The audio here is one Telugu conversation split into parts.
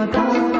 我的。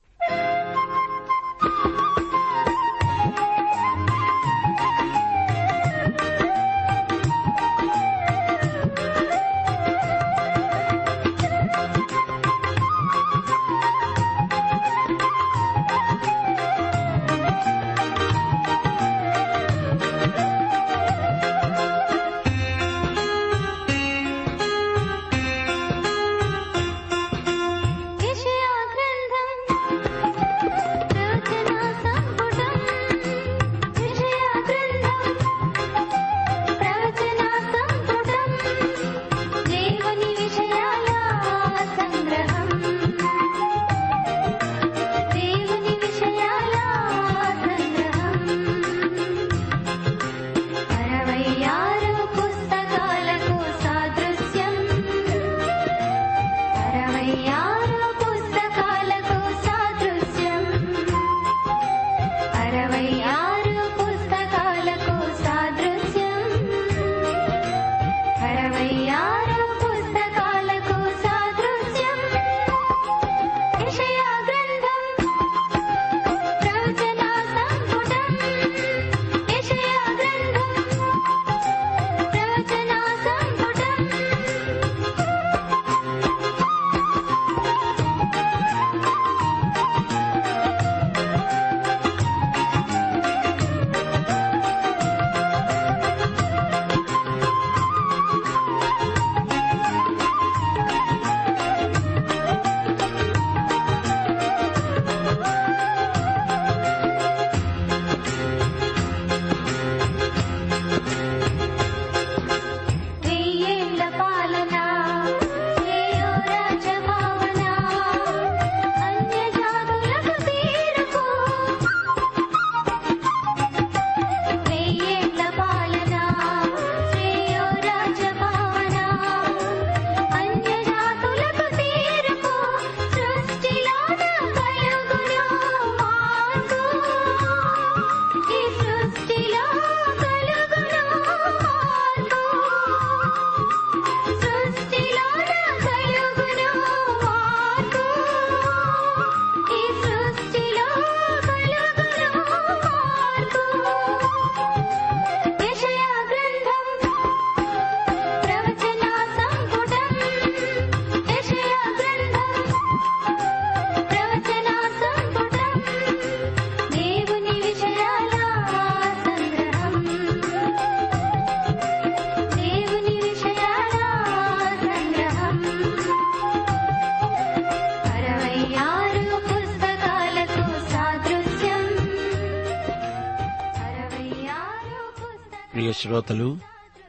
శ్రోతలు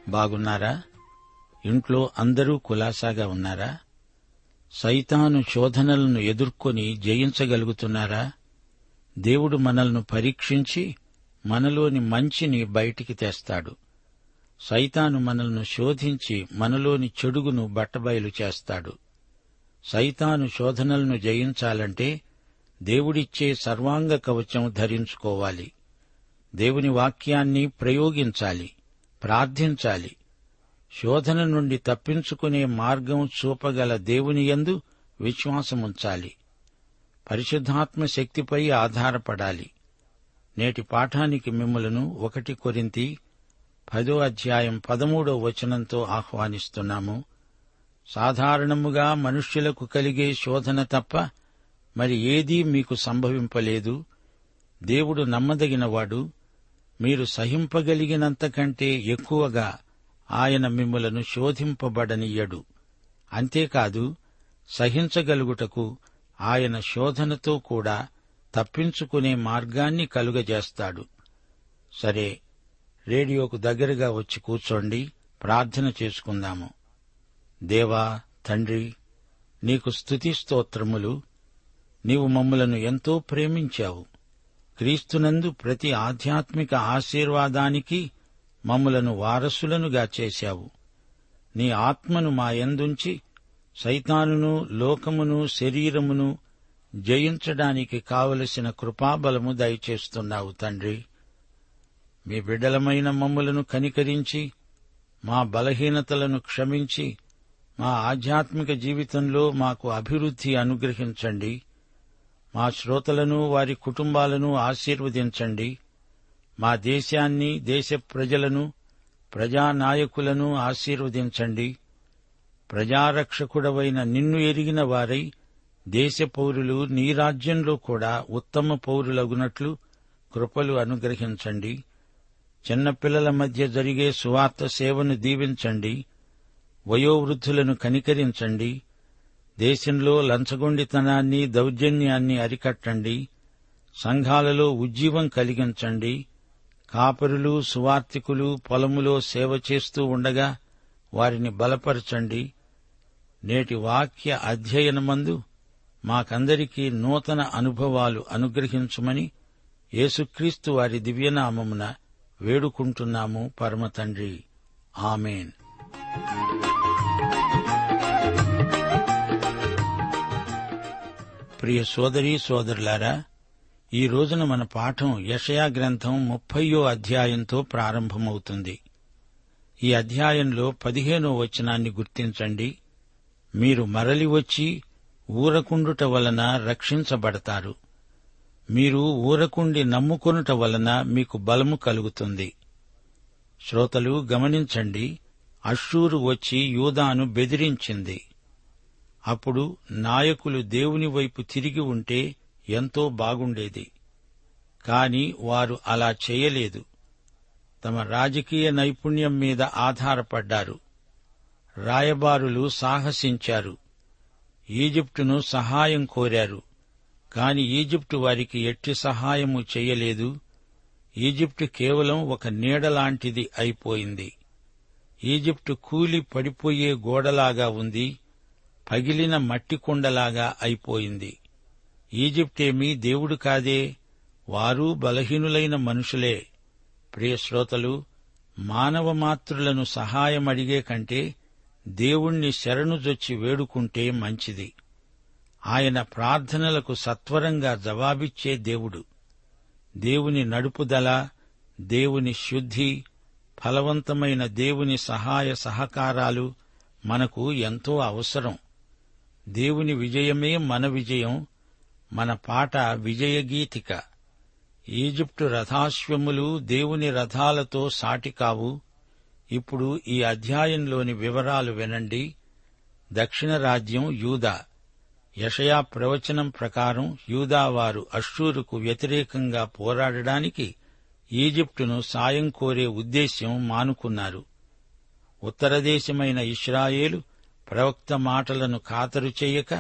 బాగున్నారా? ఇంట్లో అందరూ కులాసాగా ఉన్నారా? సైతాను శోధనలను ఎదుర్కొని జయించగలుగుతున్నారా? దేవుడు మనల్ని పరీక్షించి మనలోని మంచిని బయటికి తెస్తాడు. సైతాను మనల్ని శోధించి మనలోని చెడుగును బట్టబయలు చేస్తాడు. సైతాను శోధనలను జయించాలంటే దేవుడిచ్చే సర్వాంగ కవచం ధరించుకోవాలి. దేవుని వాక్యాన్ని ప్రయోగించాలి. ప్రార్థించాలి. శోధన నుండి తప్పించుకునే మార్గం చూపగల దేవుని యందు విశ్వాసముంచాలి. పరిశుద్ధాత్మ శక్తిపై ఆధారపడాలి. నేటి పాఠానికి మిమ్మలను ఒకటి కొరింతి పదో అధ్యాయం పదమూడో వచనంతో ఆహ్వానిస్తున్నాము. సాధారణముగా మనుష్యులకు కలిగే శోధన తప్ప మరి ఏదీ మీకు సంభవింపలేదు. దేవుడు నమ్మదగినవాడు మీరు సహింపగలిగినంతకంటే ఎక్కువగా ఆయన మిమ్మలను శోధింపబడనియ్యడు. అంతేకాదు సహించగలుగుటకు ఆయన శోధనతో కూడా తప్పించుకునే మార్గాన్ని కలుగజేస్తాడు. సరే రేడియోకు దగ్గరగా వచ్చి కూర్చోండి ప్రార్థన చేసుకుందాము. దేవా తండ్రి నీకు స్తుతి స్తోత్రములు నీవు మమ్ములను ఎంతో ప్రేమించావు. క్రీస్తునందు ప్రతి ఆధ్యాత్మిక ఆశీర్వాదానికి మమ్ములను వారసులనుగా చేశావు. నీ ఆత్మను మా యందుంచి సైతానును లోకమును శరీరమును జయించడానికి కావలసిన కృపాబలము దయచేస్తున్నావు తండ్రి. మీ బిడ్డలమైన మమ్ములను కనికరించి మా బలహీనతలను క్షమించి మా ఆధ్యాత్మిక జీవితంలో మాకు అభివృద్ధి అనుగ్రహించండి. మా శ్రోతలను వారి కుటుంబాలను ఆశీర్వదించండి. మా దేశాన్ని దేశ ప్రజలను ప్రజానాయకులను ఆశీర్వదించండి. ప్రజారక్షకుడవైన నిన్ను ఎరిగిన వారై దేశ పౌరులు నీ రాజ్యంలో కూడా ఉత్తమ పౌరులగునట్లు కృపలు అనుగ్రహించండి. చిన్నపిల్లల మధ్య జరిగే సువార్త సేవను దీవించండి. వయోవృద్ధులను కనికరించండి. దేశంలో లంచగొండితనాన్ని దౌర్జన్యాన్ని అరికట్టండి. సంఘాలలో ఉజ్జీవం కలిగించండి. కాపరులు సువార్థికులు పొలములో సేవ చేస్తూ ఉండగా వారిని బలపరచండి. నేటి వాక్య అధ్యయనమందు మాకందరికీ నూతన అనుభవాలు అనుగ్రహించుమని యేసుక్రీస్తు వారి దివ్యనామమున వేడుకుంటున్నాము పరమతండ్రి. ఆమెన్. ప్రియ సోదరీ సోదరులారా ఈ రోజున మన పాఠం యషయా గ్రంథం ముప్పయో అధ్యాయంతో ప్రారంభమవుతుంది. ఈ అధ్యాయంలో పదిహేనో వచనాన్ని గుర్తించండి. మీరు మరలి వచ్చి ఊరకుండుట వలన రక్షించబడతారు. మీరు ఊరకుండి నమ్ముకొనుట వలన మీకు బలము కలుగుతుంది. శ్రోతలు గమనించండి అషూరు వచ్చి యూదాను బెదిరించింది. అప్పుడు నాయకులు దేవుని వైపు తిరిగి ఉంటే ఎంతో బాగుండేది. కాని వారు అలా చేయలేదు. తమ రాజకీయ నైపుణ్యం మీద ఆధారపడ్డారు. రాయబారులు సాహసించారు. ఈజిప్టును సహాయం కోరారు. కాని ఈజిప్టు వారికి ఎట్టి సహాయము చేయలేదు. ఈజిప్టు కేవలం ఒక నీడలాంటిది అయిపోయింది. ఈజిప్టు కూలి పడిపోయే గోడలాగా ఉంది. పగిలిన మట్టి కుండలాగా అయిపోయింది. ఈజిప్టేమీ దేవుడు కాదే వారు బలహీనులైన మనుషులే. ప్రియశ్రోతలు మానవ మాతృలను సహాయం అడిగే కంటే దేవుణ్ణి శరణుజొచ్చి వేడుకుంటే మంచిది. ఆయన ప్రార్థనలకు సత్వరంగా జవాబిచ్చే దేవుడు. దేవుని నడుపుదల దేవుని శుద్ధి ఫలవంతమైన దేవుని సహాయ సహకారాలు మనకు ఎంతో అవసరం. దేవుని విజయమే మన విజయం మన పాట విజయగీతిక ఈజిప్టు రథాశ్వములు దేవుని రథాలతో సాటి కావు. ఇప్పుడు ఈ అధ్యాయంలోని వివరాలు వినండి. దక్షిణ రాజ్యం యూదా. యషయా ప్రవచనం ప్రకారం యూదావారు అశ్షూరుకు వ్యతిరేకంగా పోరాడడానికి ఈజిప్టును సాయం కోరే ఉద్దేశ్యం మానుకున్నారు. ఉత్తరదేశమైన ఇస్రాయేలు ప్రవక్త మాటలను ఖాతరు చేయక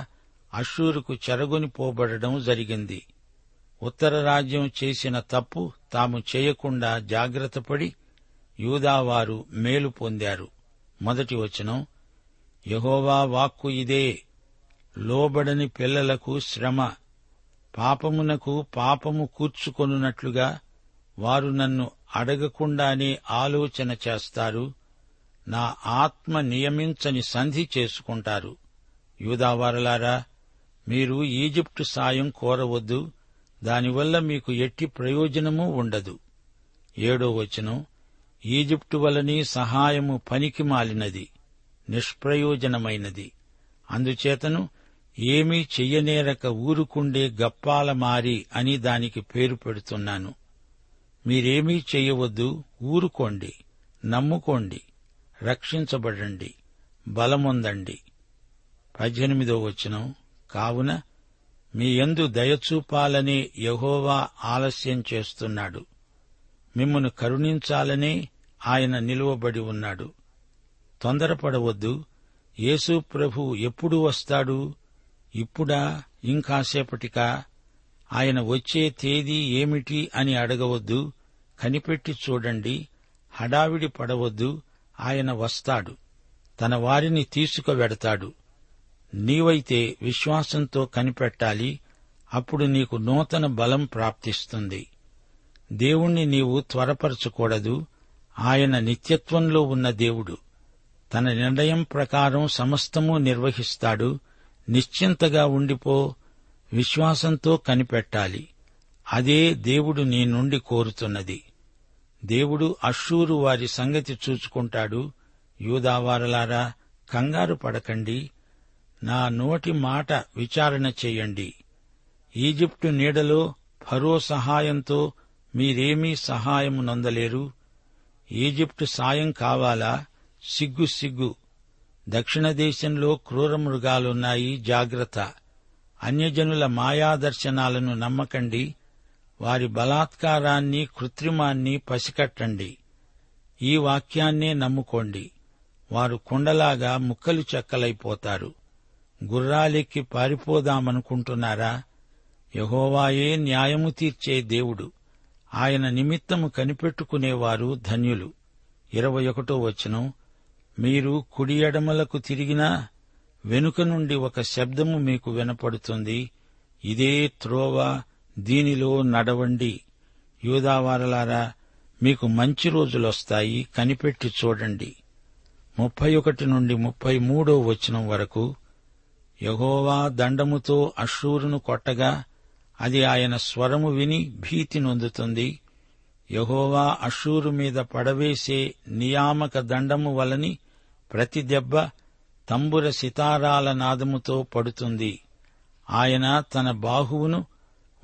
అషూరుకు చెరగొని పోబడడం జరిగింది. ఉత్తర రాజ్యం చేసిన తప్పు తాము చేయకుండా జాగ్రత్తపడి యూదావారు మేలు పొందారు. మొదటి వచనం యహోవా వాక్కు ఇదే లోబడని పిల్లలకు శ్రమ పాపమునకు పాపము కూర్చుకొనున్నట్లుగా వారు నన్ను అడగకుండానే ఆలోచన చేస్తారు. నా ఆత్మ నియమించని సంధి చేసుకుంటారు. యూదావారలారా మీరు ఈజిప్టు సాయం కోరవద్దు. దానివల్ల మీకు ఎట్టి ప్రయోజనమూ ఉండదు. ఏడో వచనం ఈజిప్టు వలని సహాయము పనికి మాలినది నిష్ప్రయోజనమైనది. అందుచేతను ఏమీ చెయ్యనేరక ఊరుకుండే గప్పాల మారి అని దానికి పేరు పెడుతున్నాను. మీరేమీ చెయ్యవద్దు ఊరుకోండి నమ్ముకోండి. రక్షించబడండి. బలముందండి. పద్దెనిమిదో వచనం. కావున మీ యందు దయచూపాలని యహోవా ఆలస్యం చేస్తున్నాడు. మిమ్మను కరుణించాలనే ఆయన నిలువబడి ఉన్నాడు. తొందరపడవద్దు. యేసు ప్రభు ఎప్పుడు వస్తాడు? ఇప్పుడా? ఇంకాసేపటికా ఆయన వచ్చే తేదీ ఏమిటి అని అడగవద్దు. కనిపెట్టి చూడండి. హడావిడి పడవద్దు. ఆయన వస్తాడు. తన వారిని తీసుకువెడతాడు. నీవైతే విశ్వాసంతో కనిపెట్టాలి. అప్పుడు నీకు నూతన బలం ప్రాప్తిస్తుంది. దేవుణ్ణి నీవు త్వరపరచకూడదు. ఆయన నిత్యత్వంలో ఉన్న దేవుడు. తన నిర్ణయం ప్రకారం సమస్తము నిర్వహిస్తాడు. నిశ్చింతగా ఉండిపో. విశ్వాసంతో కనిపెట్టాలి. అదే దేవుడు నీ నుండి కోరుతున్నది. దేవుడు అశ్షూరు వారి సంగతి చూచుకుంటాడు. యూదావారలారా కంగారు పడకండి. నా నోటి మాట విచారణ చేయండి. ఈజిప్టు నీడలో ఫరో సహాయంతో మీరేమీ సహాయం నొందలేరు. ఈజిప్టు సాయం కావాలా? సిగ్గు సిగ్గు. దక్షిణ దేశంలో క్రూర మృగాలున్నాయి జాగ్రత్త. అన్యజనుల మాయాదర్శనాలను నమ్మకండి. వారి బలాత్కారాన్ని కృత్రిమాన్ని పసికట్టండి. ఈ వాక్యాన్నే నమ్ముకోండి. వారు కుండలాగా ముక్కలు చెక్కలైపోతారు. గుర్రాలెక్కి పారిపోదామనుకుంటున్నారా? యహోవాయే న్యాయము తీర్చే దేవుడు. ఆయన నిమిత్తము కనిపెట్టుకునేవారు ధన్యులు. ఇరవై ఒకటో వచనం. మీరు కుడి ఎడమలకు తిరిగినా వెనుక నుండి ఒక శబ్దము మీకు వినపడుతుంది. ఇదే త్రోవ దీనిలో నడవండి. యూదావారలారా మీకు మంచి రోజులొస్తాయి. కనిపెట్టి చూడండి. ముప్పై ఒకటి నుండి ముప్పై మూడో వచనం వరకు యహోవా దండముతో అశ్షూరును కొట్టగా అది ఆయన స్వరము విని భీతి నొందుతుంది. యహోవా అషూరు మీద పడవేసే నియామక దండము వలని ప్రతి దెబ్బ తంబుర సితారాల నాదముతో పడుతుంది. ఆయన తన బాహువును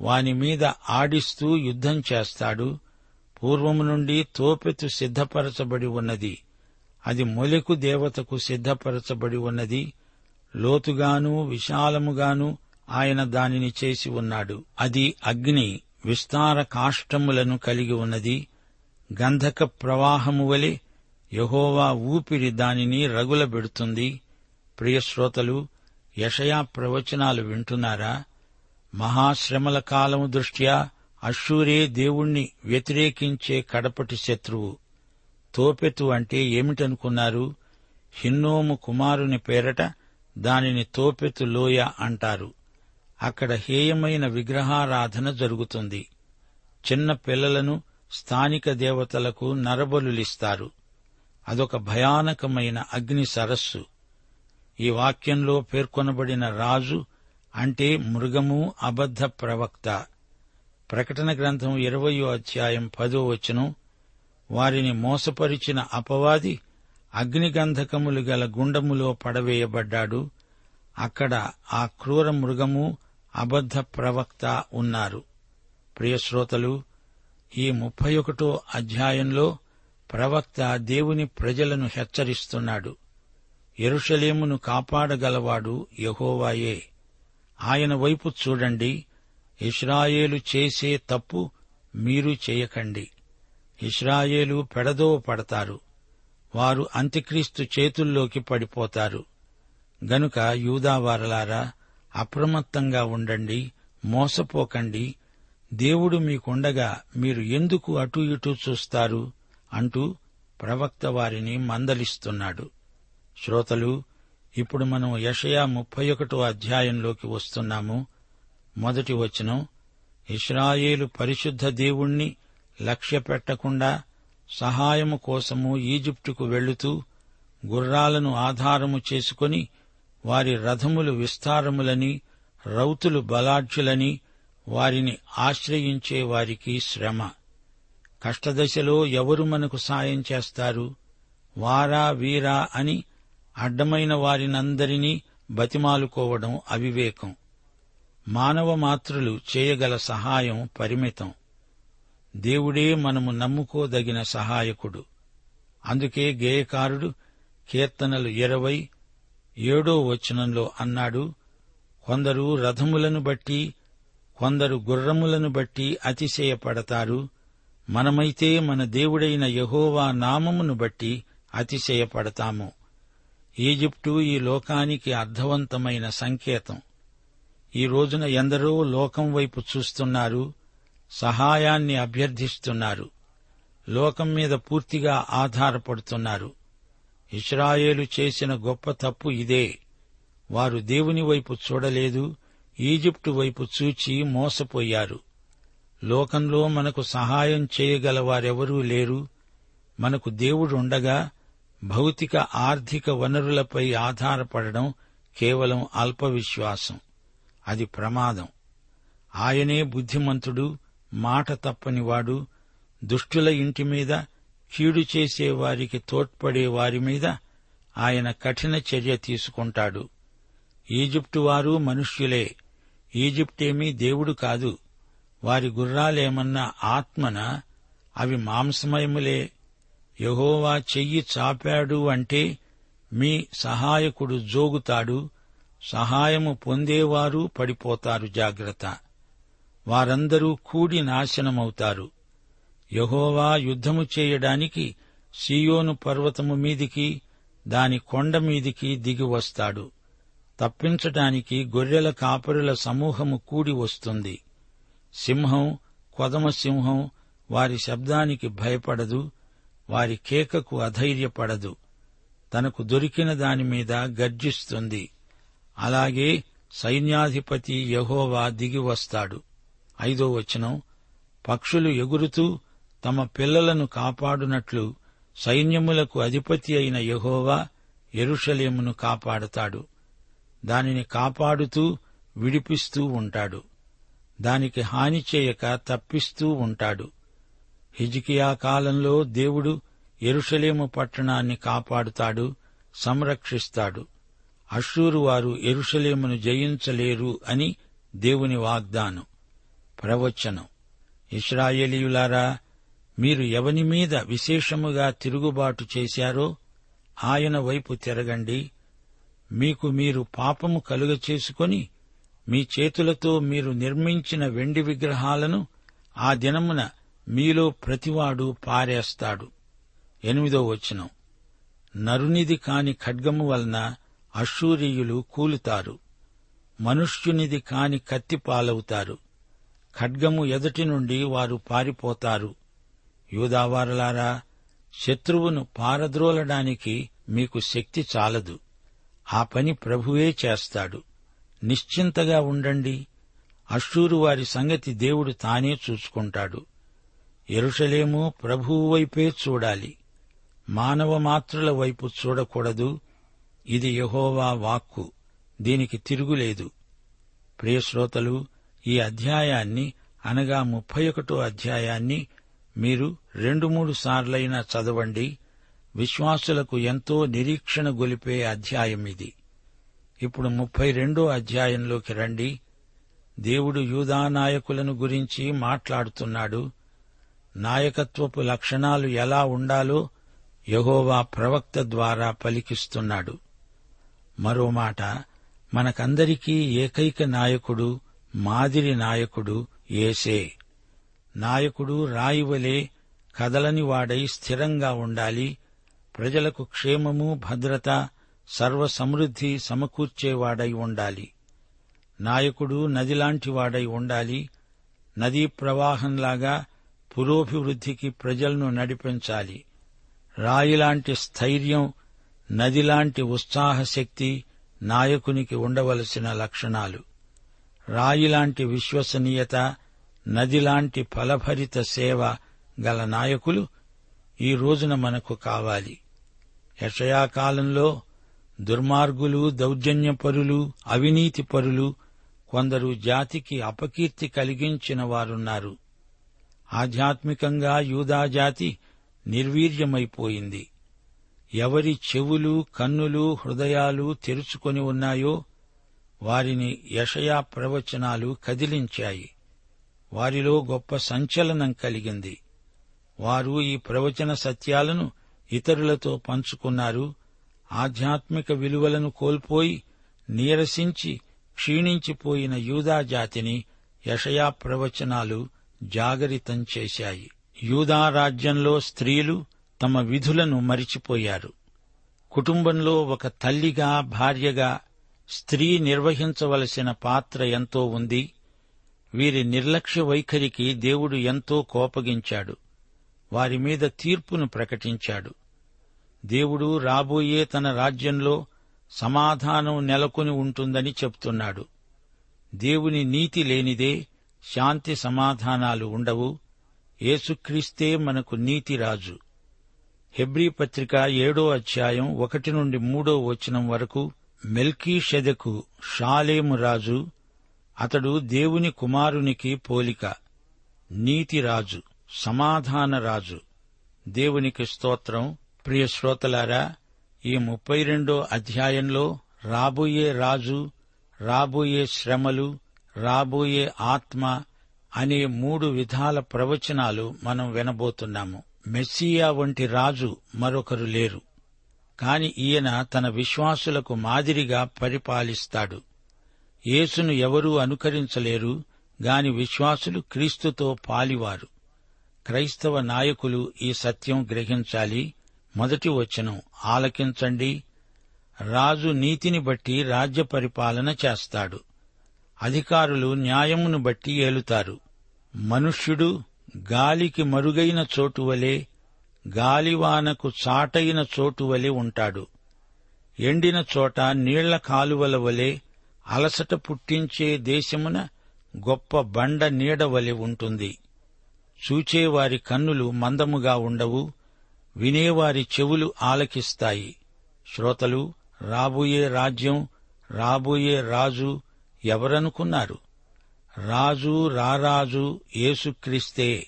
వాని మీద ఆడిస్తూ యుద్ధం చేస్తాడు. పూర్వము నుండి తోపెతు సిద్ధపరచబడి ఉన్నది. అది మొలికు దేవతకు సిద్ధపరచబడి ఉన్నది. లోతుగాను విశాలముగాను ఆయన దానిని చేసి ఉన్నాడు. అది అగ్ని విస్తార కాష్టములను కలిగి ఉన్నది. గంధక ప్రవాహము వలె యహోవా ఊపిరి దానిని రగులబెడుతుంది. ప్రియశ్రోతలు యషయా ప్రవచనాలు వింటున్నారా? మహాశ్రమల కాలము దృష్ట్యా అశ్షూరే దేవుణ్ణి వ్యతిరేకించే కడపటి శత్రువు. తోపెతు అంటే ఏమిటనుకున్నారు? హిన్నోము కుమారుని పేరట దానిని తోపెతు లోయ అంటారు. అక్కడ హేయమైన విగ్రహారాధన జరుగుతుంది. చిన్న పిల్లలను స్థానిక దేవతలకు నరబలులిస్తారు. అదొక భయానకమైన అగ్ని సరస్సు. ఈ వాక్యంలో పేర్కొనబడిన రాజు అంటే మృగము అబద్ధ ప్రవక్త. ప్రకటన గ్రంథం ఇరవయో అధ్యాయం పదో వచనం. వారిని మోసపరిచిన అపవాది అగ్నిగంధకములు గల గుండములో పడవేయబడ్డాడు. అక్కడ ఆ క్రూర మృగము అబద్ధ ప్రవక్త ఉన్నారు. ప్రియశ్రోతలు ఈ ముప్పై ఒకటో అధ్యాయంలో ప్రవక్త దేవుని ప్రజలను హెచ్చరిస్తున్నాడు. ఎరుషలేమును కాపాడగలవాడు యహోవాయే. ఆయన వైపు చూడండి. ఇస్రాయేలు చేసే తప్పు మీరు చేయకండి. ఇస్రాయేలు పెడదో పడతారు. వారు అంత్యక్రీస్తు చేతుల్లోకి పడిపోతారు. గనుక యూదావారలారా అప్రమత్తంగా ఉండండి మోసపోకండి. దేవుడు మీకుండగా మీరు ఎందుకు అటూ ఇటూ చూస్తారు? అంటూ ప్రవక్త వారిని మందలిస్తున్నాడు. శ్రోతలు ఇప్పుడు మనం యషయా ముప్పై ఒకటో అధ్యాయంలోకి వస్తున్నాము. మొదటి వచనం ఇస్రాయేలు పరిశుద్ధ దేవుణ్ణి లక్ష్యపెట్టకుండా సహాయము కోసము ఈజిప్టుకు వెళుతూ గుర్రాలను ఆధారము చేసుకొని వారి రథములు విస్తారములని రౌతులు బలాఢ్యులని వారిని ఆశ్రయించే వారికి శ్రమ. కష్టదశలో ఎవరు మనకు సాయం చేస్తారు? వారా వీరా అని అడ్డమైన వారినందరినీ బతిమాలుకోవడం అవివేకం. మానవ మాత్రులు చేయగల సహాయం పరిమితం. దేవుడే మనము నమ్ముకోదగిన సహాయకుడు. అందుకే గేయకారుడు కీర్తనలు ఇరవై ఏడో వచనంలో అన్నాడు కొందరు రథములను బట్టి కొందరు గుర్రములను బట్టి అతిశయపడతారు. మనమైతే మన దేవుడైన యహోవా నామమును బట్టి అతిశయపడతాము. ఈజిప్టు ఈ లోకానికి అర్థవంతమైన సంకేతం. ఈ రోజున ఎందరో లోకం వైపు చూస్తున్నారు సహాయాన్ని అభ్యర్థిస్తున్నారు లోకం మీద పూర్తిగా ఆధారపడుతున్నారు. ఇస్రాయేలు చేసిన గొప్ప తప్పు ఇదే. వారు దేవుని వైపు చూడలేదు ఈజిప్టు వైపు చూచి మోసపోయారు. లోకంలో మనకు సహాయం చేయగల వారెవరూ లేరు మనకు దేవుడుండగా భౌతిక ఆర్థిక వనరులపై ఆధారపడడం కేవలం అల్ప విశ్వాసం అది ప్రమాదం. ఆయనే బుద్ధిమంతుడు మాట తప్పనివాడు దుష్టుల ఇంటి మీద కీడు చేసేవారికి తోడ్పడే వారి మీద ఆయన కఠిన చర్య తీసుకుంటాడు. ఈజిప్టు వారు మనుష్యులే. ఈజిప్టేమీ దేవుడు కాదు. వారి గుర్రాలేమన్నా ఆత్మన? అవి మాంసమయములే. యహోవా చెయ్యి చాపాడు అంటే మీ సహాయకుడు జోగుతాడు సహాయము పొందేవారు పడిపోతారు జాగ్రత్త. వారందరూ కూడి నాశనమవుతారు. యహోవా యుద్ధము చేయడానికి సీయోను పర్వతము మీదికి దాని కొండ మీదికి దిగి వస్తాడు. తప్పించటానికి గొర్రెల కాపరుల సమూహము కూడి వస్తుంది. సింహం కొదమ సింహం వారి శబ్దానికి భయపడదు. వారి కేకకు అధైర్యపడదు. తనకు దొరికిన దాని మీద గర్జిస్తుంది. అలాగే సైన్యాధిపతి యహోవా దిగివస్తాడు ఐదో వచనం పక్షులు ఎగురుతూ తమ పిల్లలను కాపాడునట్లు సైన్యములకు అధిపతి అయిన యహోవా ఎరుషలేమును కాపాడుతాడు. దానిని కాపాడుతూ విడిపిస్తూ ఉంటాడు. దానికి హాని చేయక తప్పిస్తూ ఉంటాడు. హిజికియా కాలంలో దేవుడు ఎరుషలేము పట్టణాన్ని కాపాడుతాడు సంరక్షిస్తాడు. అషూరు వారు ఎరుషలేమును జయించలేరు అని దేవుని వాగ్దానం. ప్రవచనం. ఇస్రాయేలీయులారా మీరు ఎవని మీద విశేషముగా తిరుగుబాటు చేశారో ఆయన వైపు తిరగండి. మీకు మీరు పాపము కలుగ చేసుకొని మీ చేతులతో మీరు నిర్మించిన వెండి విగ్రహాలను ఆ దినమున మీలో ప్రతివాడు పారేస్తాడు. ఎనిమిదో వచనం. నరునిది కాని ఖడ్గము వలన అశూరియులు కూలుతారు. మనుష్యునిది కాని కత్తి పాలవుతారు. ఖడ్గము ఎదుటి నుండి వారు పారిపోతారు. యూదావారులారా శత్రువును పారద్రోలడానికి మీకు శక్తి చాలదు. ఆ పని ప్రభువే చేస్తాడు. నిశ్చింతగా ఉండండి. అశ్షూరు వారి సంగతి దేవుడు తానే చూసుకుంటాడు. ఎరుషలేము ప్రభువు వైపే చూడాలి. మానవ మాత్రుల వైపు చూడకూడదు. ఇది యహోవా వాక్కు. దీనికి తిరుగులేదు. ప్రియశ్రోతలు ఈ అధ్యాయాన్ని అనగా ముప్పై ఒకటో అధ్యాయాన్ని మీరు రెండు మూడు సార్లైనా చదవండి. విశ్వాసులకు ఎంతో నిరీక్షణ గొలిపే అధ్యాయం ఇది. ఇప్పుడు ముప్పై రెండో అధ్యాయంలోకి రండి. దేవుడు యూదా నాయకులను గురించి మాట్లాడుతున్నాడు. నాయకత్వపు లక్షణాలు ఎలా ఉండాలో యహోవా ప్రవక్త ద్వారా పలికిస్తున్నాడు. మరో మాట మనకందరికీ ఏకైక నాయకుడు మాదిరి నాయకుడు ఏసే నాయకుడు రాయివలే కదలని వాడై స్థిరంగా ఉండాలి ప్రజలకు క్షేమము భద్రత సర్వ సమృద్ధి సమకూర్చేవాడై ఉండాలి. నాయకుడు నదిలాంటి వాడై ఉండాలి నదీ ప్రవాహంలాగా పురోభివృద్ధికి ప్రజలను నడిపించాలి. రాయిలాంటి స్థైర్యం నదిలాంటి ఉత్సాహశక్తి నాయకునికి ఉండవలసిన లక్షణాలు. రాయిలాంటి విశ్వసనీయత నదిలాంటి ఫలభరిత సేవ గల నాయకులు ఈ రోజున మనకు కావాలి. యషయాకాలంలో దుర్మార్గులు దౌర్జన్యపరులు అవినీతిపరులు కొందరు జాతికి అపకీర్తి కలిగించిన వారున్నారు. ఆధ్యాత్మికంగా యూదాజాతి నిర్వీర్యమైపోయింది. ఎవరి చెవులు కన్నులు హృదయాలు తెరుచుకొని ఉన్నాయో వారిని యషయా ప్రవచనాలు కదిలించాయి. వారిలో గొప్ప సంచలనం కలిగింది. వారు ఈ ప్రవచన సత్యాలను ఇతరులతో పంచుకున్నారు ఆధ్యాత్మిక విలువలను కోల్పోయి నీరసించి క్షీణించిపోయిన యూదా జాతిని యషయా ప్రవచనాలు జాగరితం చేశాయి. యూదా రాజ్యంలో స్త్రీలు తమ విధులను మరిచిపోయారు. కుటుంబంలో ఒక తల్లిగా భార్యగా స్త్రీ నిర్వహించవలసిన పాత్ర ఎంతో ఉంది. వీరి నిర్లక్ష్య వైఖరికి దేవుడు ఎంతో కోపగించాడు. వారి మీద తీర్పును ప్రకటించాడు. దేవుడు రాబోయే తన రాజ్యంలో సమాధానం నెలకొని ఉంటుందని చెప్తున్నాడు. దేవుని నీతి లేనిదే శాంతి సమాధానాలు ఉండవు. యేసుక్రీస్తే మనకు నీతిరాజు హెబ్రీ పత్రిక ఏడో అధ్యాయం ఒకటి నుండి మూడో వచనం వరకు మెల్కీషెదకు షాలేము రాజు అతడు దేవుని కుమారునికి పోలిక నీతిరాజు సమాధాన రాజు. దేవునికి స్తోత్రం. ప్రియ శ్రోతలారా ఈ ముప్పై రెండో అధ్యాయంలో రాబోయే రాజు రాబోయే శ్రమలు రాబోయే ఆత్మ అనే మూడు విధాల ప్రవచనాలు మనం వినబోతున్నాము. మెస్సియా వంటి రాజు మరొకరు లేరు. కాని ఈయన తన విశ్వాసులకు మాదిరిగా పరిపాలిస్తాడు. యేసును ఎవరూ అనుకరించలేరు గాని విశ్వాసులు క్రీస్తుతో పాలివారు. క్రైస్తవ నాయకులు ఈ సత్యం గ్రహించాలి. మొదటి వచనం ఆలకించండి. రాజు నీతిని బట్టి రాజ్య పరిపాలన చేస్తాడు. అధికారులు న్యాయమును బట్టి ఏలుతారు. మనుష్యుడు గాలికి మరుగైన చోటు వలె గాలివానకు చాటైన చోటు వలె ఉంటాడు. ఎండిన చోట నీళ్ళ కాలువల వలె అలసట పుట్టించే దేశమున గొప్ప బండ నీడ వలె ఉంటుంది. చూచేవారి కన్నులు మందముగా ఉండవు వినేవారి చెవులు ఆలకిస్తాయి. శ్రోతలు రాబోయే రాజ్యం రాబోయే రాజు ఎవరనుకున్నారు? రాజు రారాజు యేసుక్రీస్తే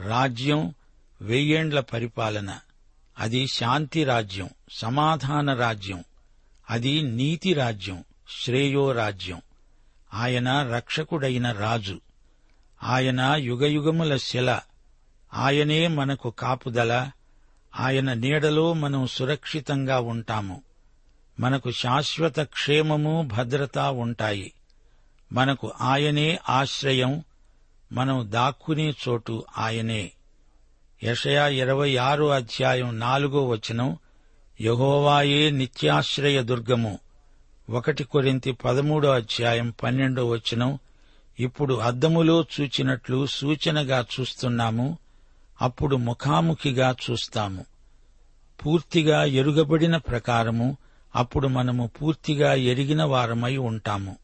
రాజ్యం వెయ్యేండ్ల పరిపాలన. అది శాంతి రాజ్యం సమాధాన రాజ్యం. అది నీతి రాజ్యం శ్రేయో రాజ్యం. ఆయన రక్షకుడైన రాజు. ఆయన యుగయుగముల శిల. ఆయనే మనకు కాపుదల. ఆయన నీడలో మనం సురక్షితంగా ఉంటాము. మనకు శాశ్వత క్షేమము భద్రత ఉంటాయి. మనకు ఆయనే ఆశ్రయం మనం దాక్కునే చోటు ఆయనే. యషయా ఇరవై ఆరో అధ్యాయం నాలుగో వచనం యహోవాయే నిత్యాశ్రయ దుర్గము. ఒకటి కొరింతి పదమూడో అధ్యాయం పన్నెండో వచనం ఇప్పుడు అద్దములో చూచినట్లు సూచనగా చూస్తున్నాము అప్పుడు ముఖాముఖిగా చూస్తాము. పూర్తిగా ఎరుగబడిన ప్రకారము అప్పుడు మనము పూర్తిగా ఎరిగిన వారమై ఉంటాము.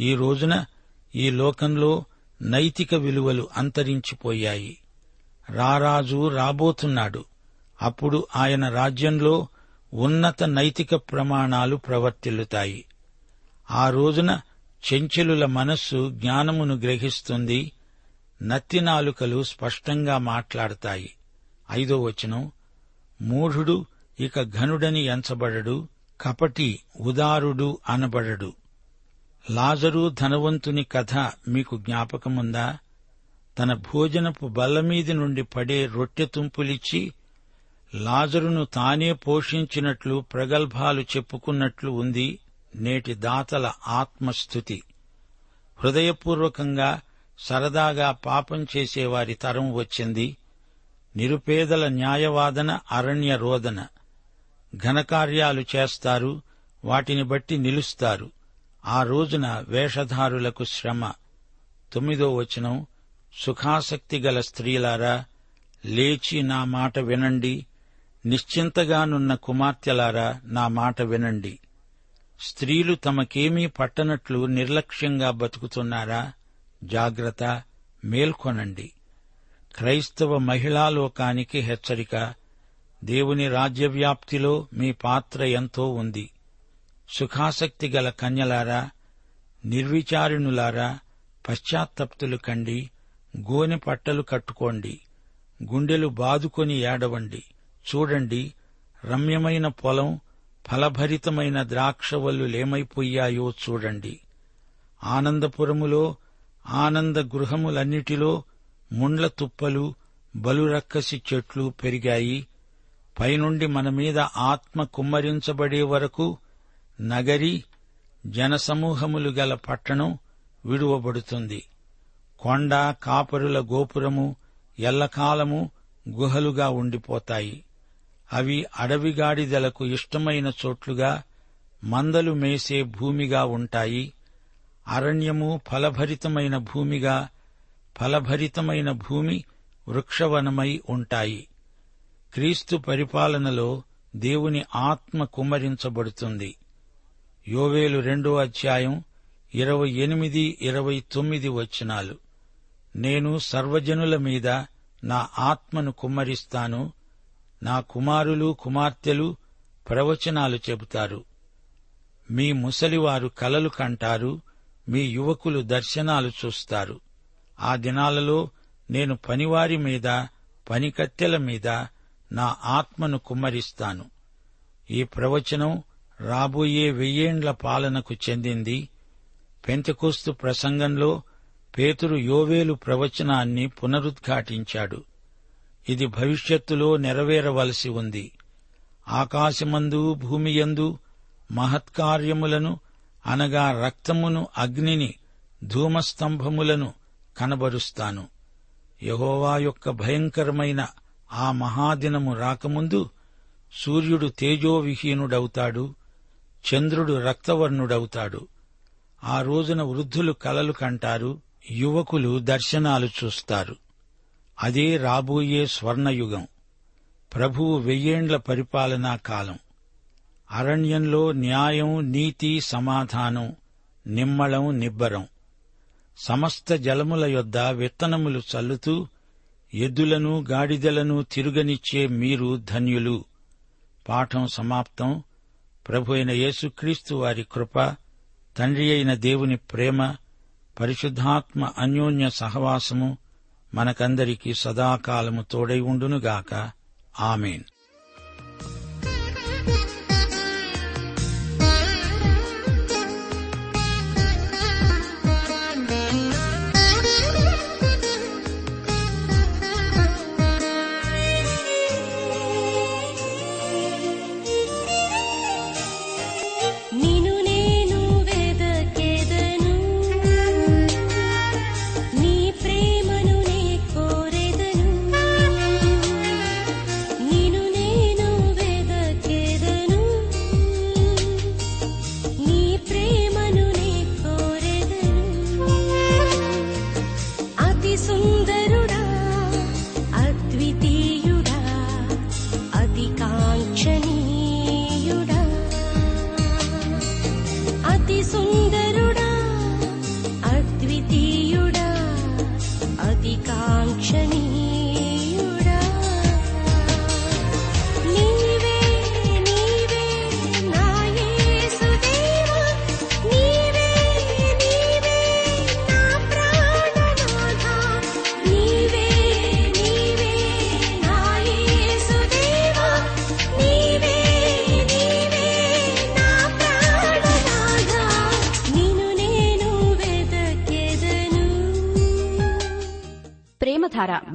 ఈ రోజున ఈ లోకంలో నైతిక విలువలు అంతరించిపోయాయి. రారాజు రాబోతున్నాడు. అప్పుడు ఆయన రాజ్యంలో ఉన్నత నైతిక ప్రమాణాలు ప్రవర్తిల్లుతాయి. ఆ రోజున చెంచలుల మనస్సు జ్ఞానమును గ్రహిస్తుంది. నత్తినాలుకలు స్పష్టంగా మాట్లాడతాయి. ఐదో వచనం. మూఢుడు ఇక ఘనుడని ఎంచబడడు కపటి ఉదారుడు అనబడడు. లాజరు ధనవంతుని కథ మీకు జ్ఞాపకముందా? తన భోజనపు బల్లమీది నుండి పడే రొట్టె తుంపులిచ్చి లాజరును తానే పోషించినట్లు ప్రగల్భాలు చెప్పుకున్నట్లు ఉంది నేటి దాతల ఆత్మస్థుతి. హృదయపూర్వకంగా సరదాగా పాపం చేసేవారి తరం వచ్చింది. నిరుపేదల న్యాయవాదన అరణ్య రోదన ఘనకార్యాలు చేస్తారు వాటిని బట్టి నిలుస్తారు. ఆ రోజున వేషధారులకు శ్రమ. తొమ్మిదో వచనం సుఖాసక్తి గల స్త్రీలారా లేచి నా మాట వినండి. నిశ్చింతగానున్న కుమార్తెలారా నా మాట వినండి. స్త్రీలు తమకేమీ పట్టనట్లు నిర్లక్ష్యంగా బతుకుతున్నారా? జాగ్రత్త మేల్కొనండి. క్రైస్తవ మహిళా లోకానికి హెచ్చరిక దేవుని రాజ్యవ్యాప్తిలో మీ పాత్ర ఎంతో ఉంది. సుఖాసక్తి గల కన్యలారా నిర్విచారిణులారా పశ్చాత్తప్తులు కండి గోనె పట్టలు కట్టుకోండి గుండెలు బాదుకొని ఏడవండి. చూడండి రమ్యమైన పొలం ఫలభరితమైన ద్రాక్షవల్లులేమైపోయాయో చూడండి. ఆనందపురములో ఆనంద గృహములన్నిటిలో ముండ్ల తుప్పలు బలురక్కసి చెట్లు పెరిగాయి. పైనుండి మన మీద ఆత్మ కుమ్మరించబడే వరకు నగరి జనసమూహములు గల పట్టణం విడువబడుతుంది. కొండ కాపరుల గోపురము ఎల్లకాలము గుహలుగా ఉండిపోతాయి. అవి అడవిగాడిదలకు ఇష్టమైన చోట్లుగా మందలు మేసే భూమిగా ఉంటాయి. అరణ్యము ఫలభరితమైన భూమిగా ఫలభరితమైన భూమి వృక్షవనమై ఉంటాయి. క్రీస్తు పరిపాలనలో దేవుని ఆత్మ కుమ్మరించబడుతుంది. యోవేలు రెండో అధ్యాయం ఇరవై ఎనిమిది ఇరవై తొమ్మిది వచనాలు. నేను సర్వజనుల మీద నా ఆత్మను కుమ్మరిస్తాను. నా కుమారులు కుమార్తెలు ప్రవచనాలు చెబుతారు. మీ ముసలివారు కలలు కంటారు మీ యువకులు దర్శనాలు చూస్తారు. ఆ దినాలలో నేను పనివారి మీద పనికత్తెల మీద నా ఆత్మను కుమ్మరిస్తాను. ఈ ప్రవచనం రాబోయే వెయ్యేండ్ల పాలనకు చెందింది. పెంతకోస్తు ప్రసంగంలో పేతురు యోవేలు ప్రవచనాన్ని పునరుద్ఘాటించాడు. ఇది భవిష్యత్తులో నెరవేరవలసి ఉంది. ఆకాశమందు భూమియందు మహత్కార్యములను అనగా రక్తమును అగ్నిని ధూమస్తంభములను కనబరుస్తాను. యహోవా యొక్క భయంకరమైన ఆ మహాదినము రాకముందు సూర్యుడు తేజోవిహీనుడవుతాడు చంద్రుడు రక్తవర్ణుడవుతాడు. ఆ రోజున వృద్ధులు కలలు కంటారు యువకులు దర్శనాలు చూస్తారు. అదే రాబోయే స్వర్ణయుగం. ప్రభువు వెయ్యేండ్ల పరిపాలనా కాలం. అరణ్యంలో న్యాయం నీతి సమాధానం నిమ్మళం నిబ్బరం. సమస్త జలముల యొద్ద విత్తనములు చల్లుతూ ఎద్దులను గాడిదలను తిరుగనిచ్చే మీరు ధన్యులు. పాఠం సమాప్తం. ప్రభు అయిన యేసుక్రీస్తు వారి కృప తండ్రి అయిన దేవుని ప్రేమ పరిశుద్ధాత్మ అన్యోన్య సహవాసము మనకందరికీ సదాకాలము తోడై ఉండునుగాక. Amen.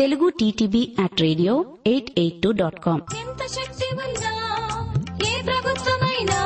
Telugu TTV at radio eight eight two dot com. ఎంత శక్తి ఏ ప్రభుత్వమైనా?